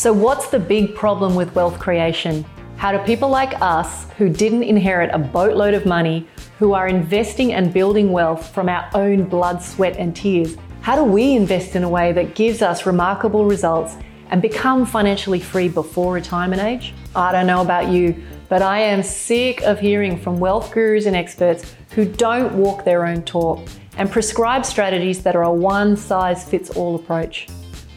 So, what's the big problem with wealth creation? How do people like us, who didn't inherit a boatload of money, who are investing and building wealth from our own blood, sweat, and tears, how do we invest in a way that gives us remarkable results and become financially free before retirement age? I don't know about you, but I am sick of hearing from wealth gurus and experts who don't walk their own talk and prescribe strategies that are a one size fits all approach.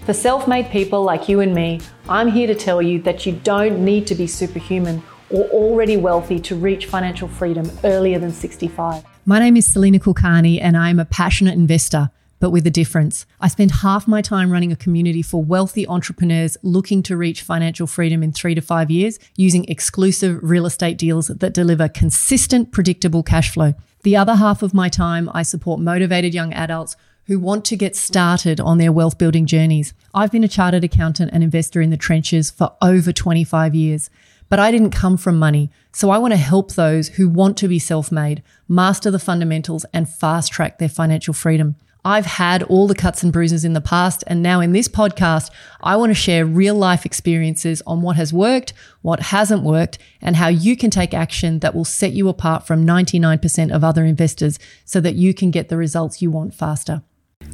For self made people like you and me, I'm here to tell you that you don't need to be superhuman or already wealthy to reach financial freedom earlier than 65. My name is Salena Kulkarni, and I'm a passionate investor but with a difference. I spend half my time running a community for wealthy entrepreneurs looking to reach financial freedom in three to five years using exclusive real estate deals that deliver consistent, predictable cash flow. The other half of my time, I support motivated young adults who want to get started on their wealth building journeys. I've been a chartered accountant and investor in the trenches for over 25 years, but I didn't come from money. So I want to help those who want to be self made, master the fundamentals, and fast track their financial freedom. I've had all the cuts and bruises in the past. And now in this podcast, I want to share real life experiences on what has worked, what hasn't worked, and how you can take action that will set you apart from 99% of other investors so that you can get the results you want faster.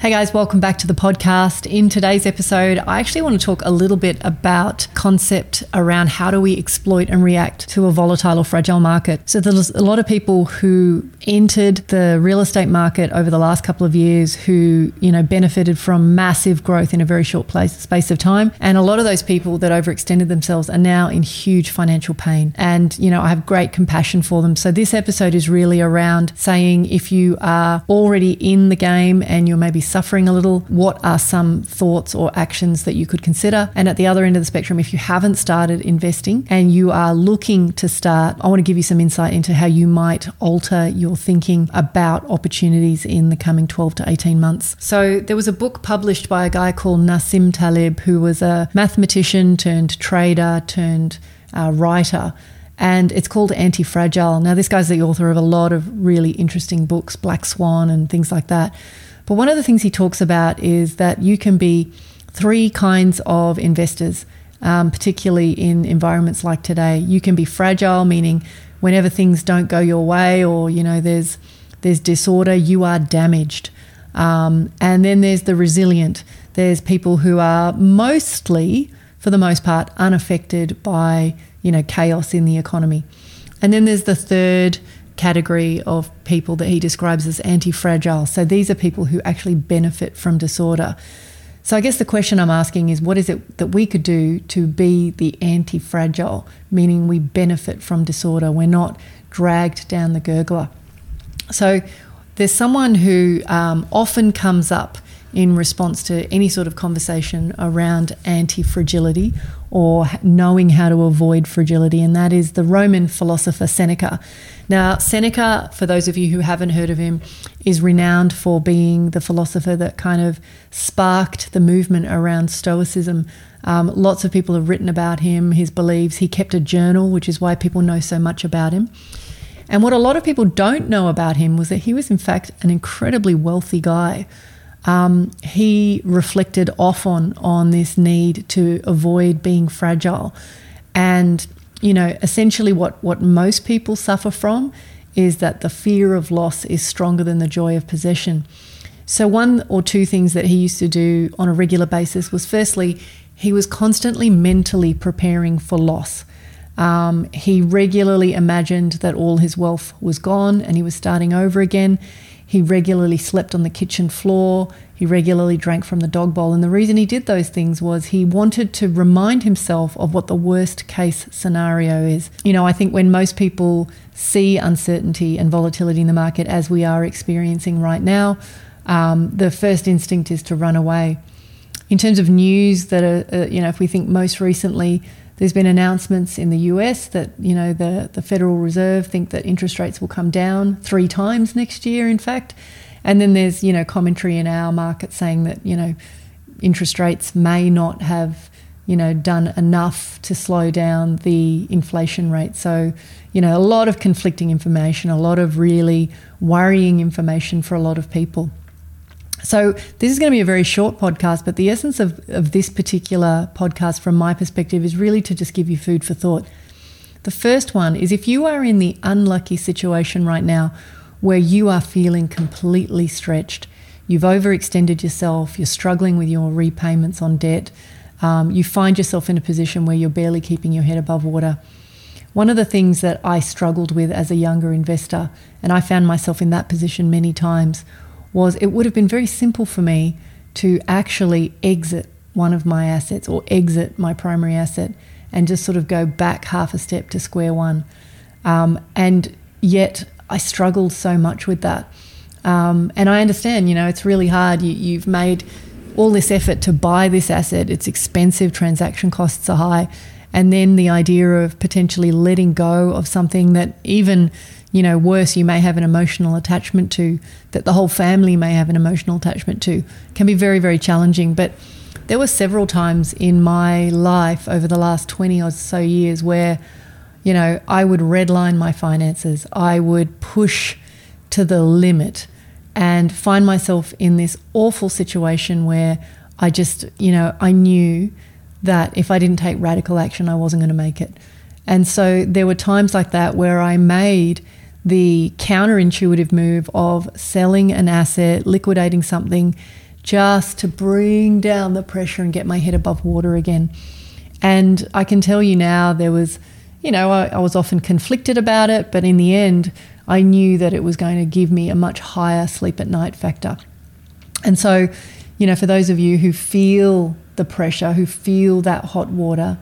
Hey guys, welcome back to the podcast. In today's episode, I actually want to talk a little bit about concept around how do we exploit and react to a volatile or fragile market. So there's a lot of people who entered the real estate market over the last couple of years who, you know, benefited from massive growth in a very short place, space of time. And a lot of those people that overextended themselves are now in huge financial pain. And, you know, I have great compassion for them. So this episode is really around saying if you are already in the game and you're maybe suffering a little, what are some thoughts or actions that you could consider? And at the other end of the spectrum, if you haven't started investing and you are looking to start, I want to give you some insight into how you might alter your thinking about opportunities in the coming 12 to 18 months. So there was a book published by a guy called Nassim Taleb, who was a mathematician turned trader turned uh, writer and it's called Anti Fragile. Now, this guy's the author of a lot of really interesting books, Black Swan and things like that. But one of the things he talks about is that you can be three kinds of investors, um, particularly in environments like today. You can be fragile, meaning whenever things don't go your way or you know there's there's disorder, you are damaged. Um, and then there's the resilient. There's people who are mostly, for the most part, unaffected by you know chaos in the economy. And then there's the third category of people that he describes as anti fragile. So these are people who actually benefit from disorder. So I guess the question I'm asking is what is it that we could do to be the anti fragile, meaning we benefit from disorder? We're not dragged down the gurgler. So there's someone who um, often comes up in response to any sort of conversation around anti fragility or knowing how to avoid fragility, and that is the Roman philosopher Seneca. Now, Seneca, for those of you who haven't heard of him, is renowned for being the philosopher that kind of sparked the movement around Stoicism. Um, lots of people have written about him, his beliefs. He kept a journal, which is why people know so much about him. And what a lot of people don't know about him was that he was, in fact, an incredibly wealthy guy um, he reflected often on this need to avoid being fragile. And, you know, essentially what, what most people suffer from is that the fear of loss is stronger than the joy of possession. So, one or two things that he used to do on a regular basis was firstly, he was constantly mentally preparing for loss. Um, he regularly imagined that all his wealth was gone and he was starting over again. He regularly slept on the kitchen floor. He regularly drank from the dog bowl. And the reason he did those things was he wanted to remind himself of what the worst case scenario is. You know, I think when most people see uncertainty and volatility in the market as we are experiencing right now, um, the first instinct is to run away. In terms of news that are, uh, you know, if we think most recently, there's been announcements in the US that you know the the Federal Reserve think that interest rates will come down three times next year. In fact, and then there's you know commentary in our market saying that you know interest rates may not have you know done enough to slow down the inflation rate. So you know a lot of conflicting information, a lot of really worrying information for a lot of people. So, this is going to be a very short podcast, but the essence of, of this particular podcast, from my perspective, is really to just give you food for thought. The first one is if you are in the unlucky situation right now where you are feeling completely stretched, you've overextended yourself, you're struggling with your repayments on debt, um, you find yourself in a position where you're barely keeping your head above water. One of the things that I struggled with as a younger investor, and I found myself in that position many times, was it would have been very simple for me to actually exit one of my assets or exit my primary asset and just sort of go back half a step to square one. Um, and yet I struggled so much with that. Um, and I understand, you know, it's really hard. You, you've made all this effort to buy this asset, it's expensive, transaction costs are high. And then the idea of potentially letting go of something that even you know, worse, you may have an emotional attachment to, that the whole family may have an emotional attachment to, can be very, very challenging. But there were several times in my life over the last 20 or so years where, you know, I would redline my finances, I would push to the limit and find myself in this awful situation where I just, you know, I knew that if I didn't take radical action, I wasn't going to make it. And so there were times like that where I made the counterintuitive move of selling an asset, liquidating something, just to bring down the pressure and get my head above water again. And I can tell you now, there was, you know, I, I was often conflicted about it, but in the end, I knew that it was going to give me a much higher sleep at night factor. And so, you know, for those of you who feel the pressure, who feel that hot water,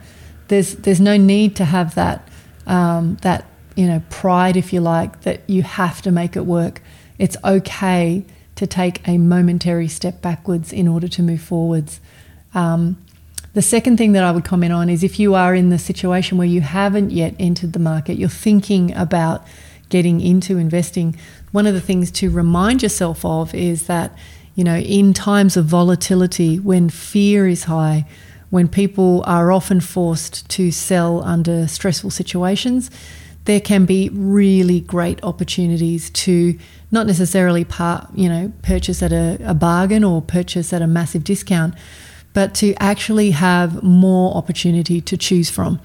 there's there's no need to have that um, that you know, pride, if you like, that you have to make it work. It's okay to take a momentary step backwards in order to move forwards. Um, the second thing that I would comment on is if you are in the situation where you haven't yet entered the market, you're thinking about getting into investing, one of the things to remind yourself of is that, you know, in times of volatility, when fear is high, when people are often forced to sell under stressful situations, there can be really great opportunities to not necessarily part, you know, purchase at a, a bargain or purchase at a massive discount, but to actually have more opportunity to choose from.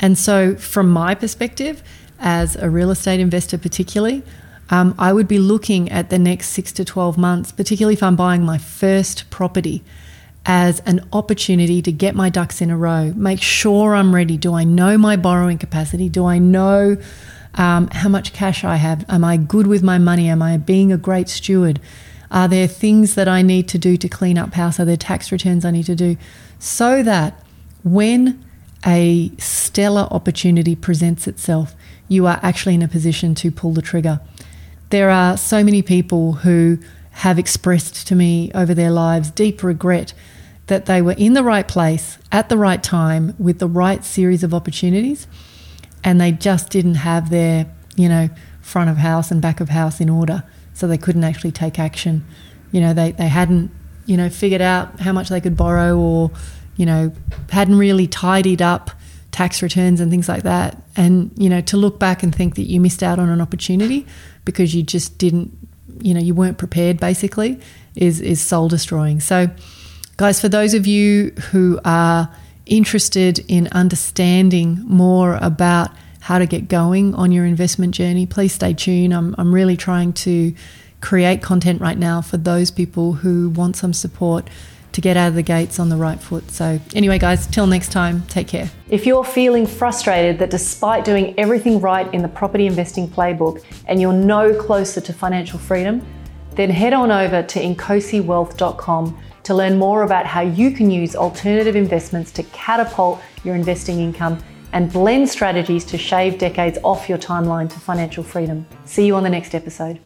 And so, from my perspective, as a real estate investor, particularly, um, I would be looking at the next six to 12 months, particularly if I'm buying my first property as an opportunity to get my ducks in a row, make sure I'm ready. Do I know my borrowing capacity? Do I know um, how much cash I have? Am I good with my money? Am I being a great steward? Are there things that I need to do to clean up house? Are there tax returns I need to do? So that when a stellar opportunity presents itself, you are actually in a position to pull the trigger. There are so many people who have expressed to me over their lives deep regret that they were in the right place at the right time with the right series of opportunities and they just didn't have their, you know, front of house and back of house in order. So they couldn't actually take action. You know, they, they hadn't, you know, figured out how much they could borrow or, you know, hadn't really tidied up tax returns and things like that. And, you know, to look back and think that you missed out on an opportunity because you just didn't, you know, you weren't prepared basically is, is soul destroying. So, Guys, for those of you who are interested in understanding more about how to get going on your investment journey, please stay tuned. I'm, I'm really trying to create content right now for those people who want some support to get out of the gates on the right foot. So, anyway, guys, till next time, take care. If you're feeling frustrated that despite doing everything right in the property investing playbook and you're no closer to financial freedom, then head on over to inkosiwealth.com to learn more about how you can use alternative investments to catapult your investing income and blend strategies to shave decades off your timeline to financial freedom. See you on the next episode.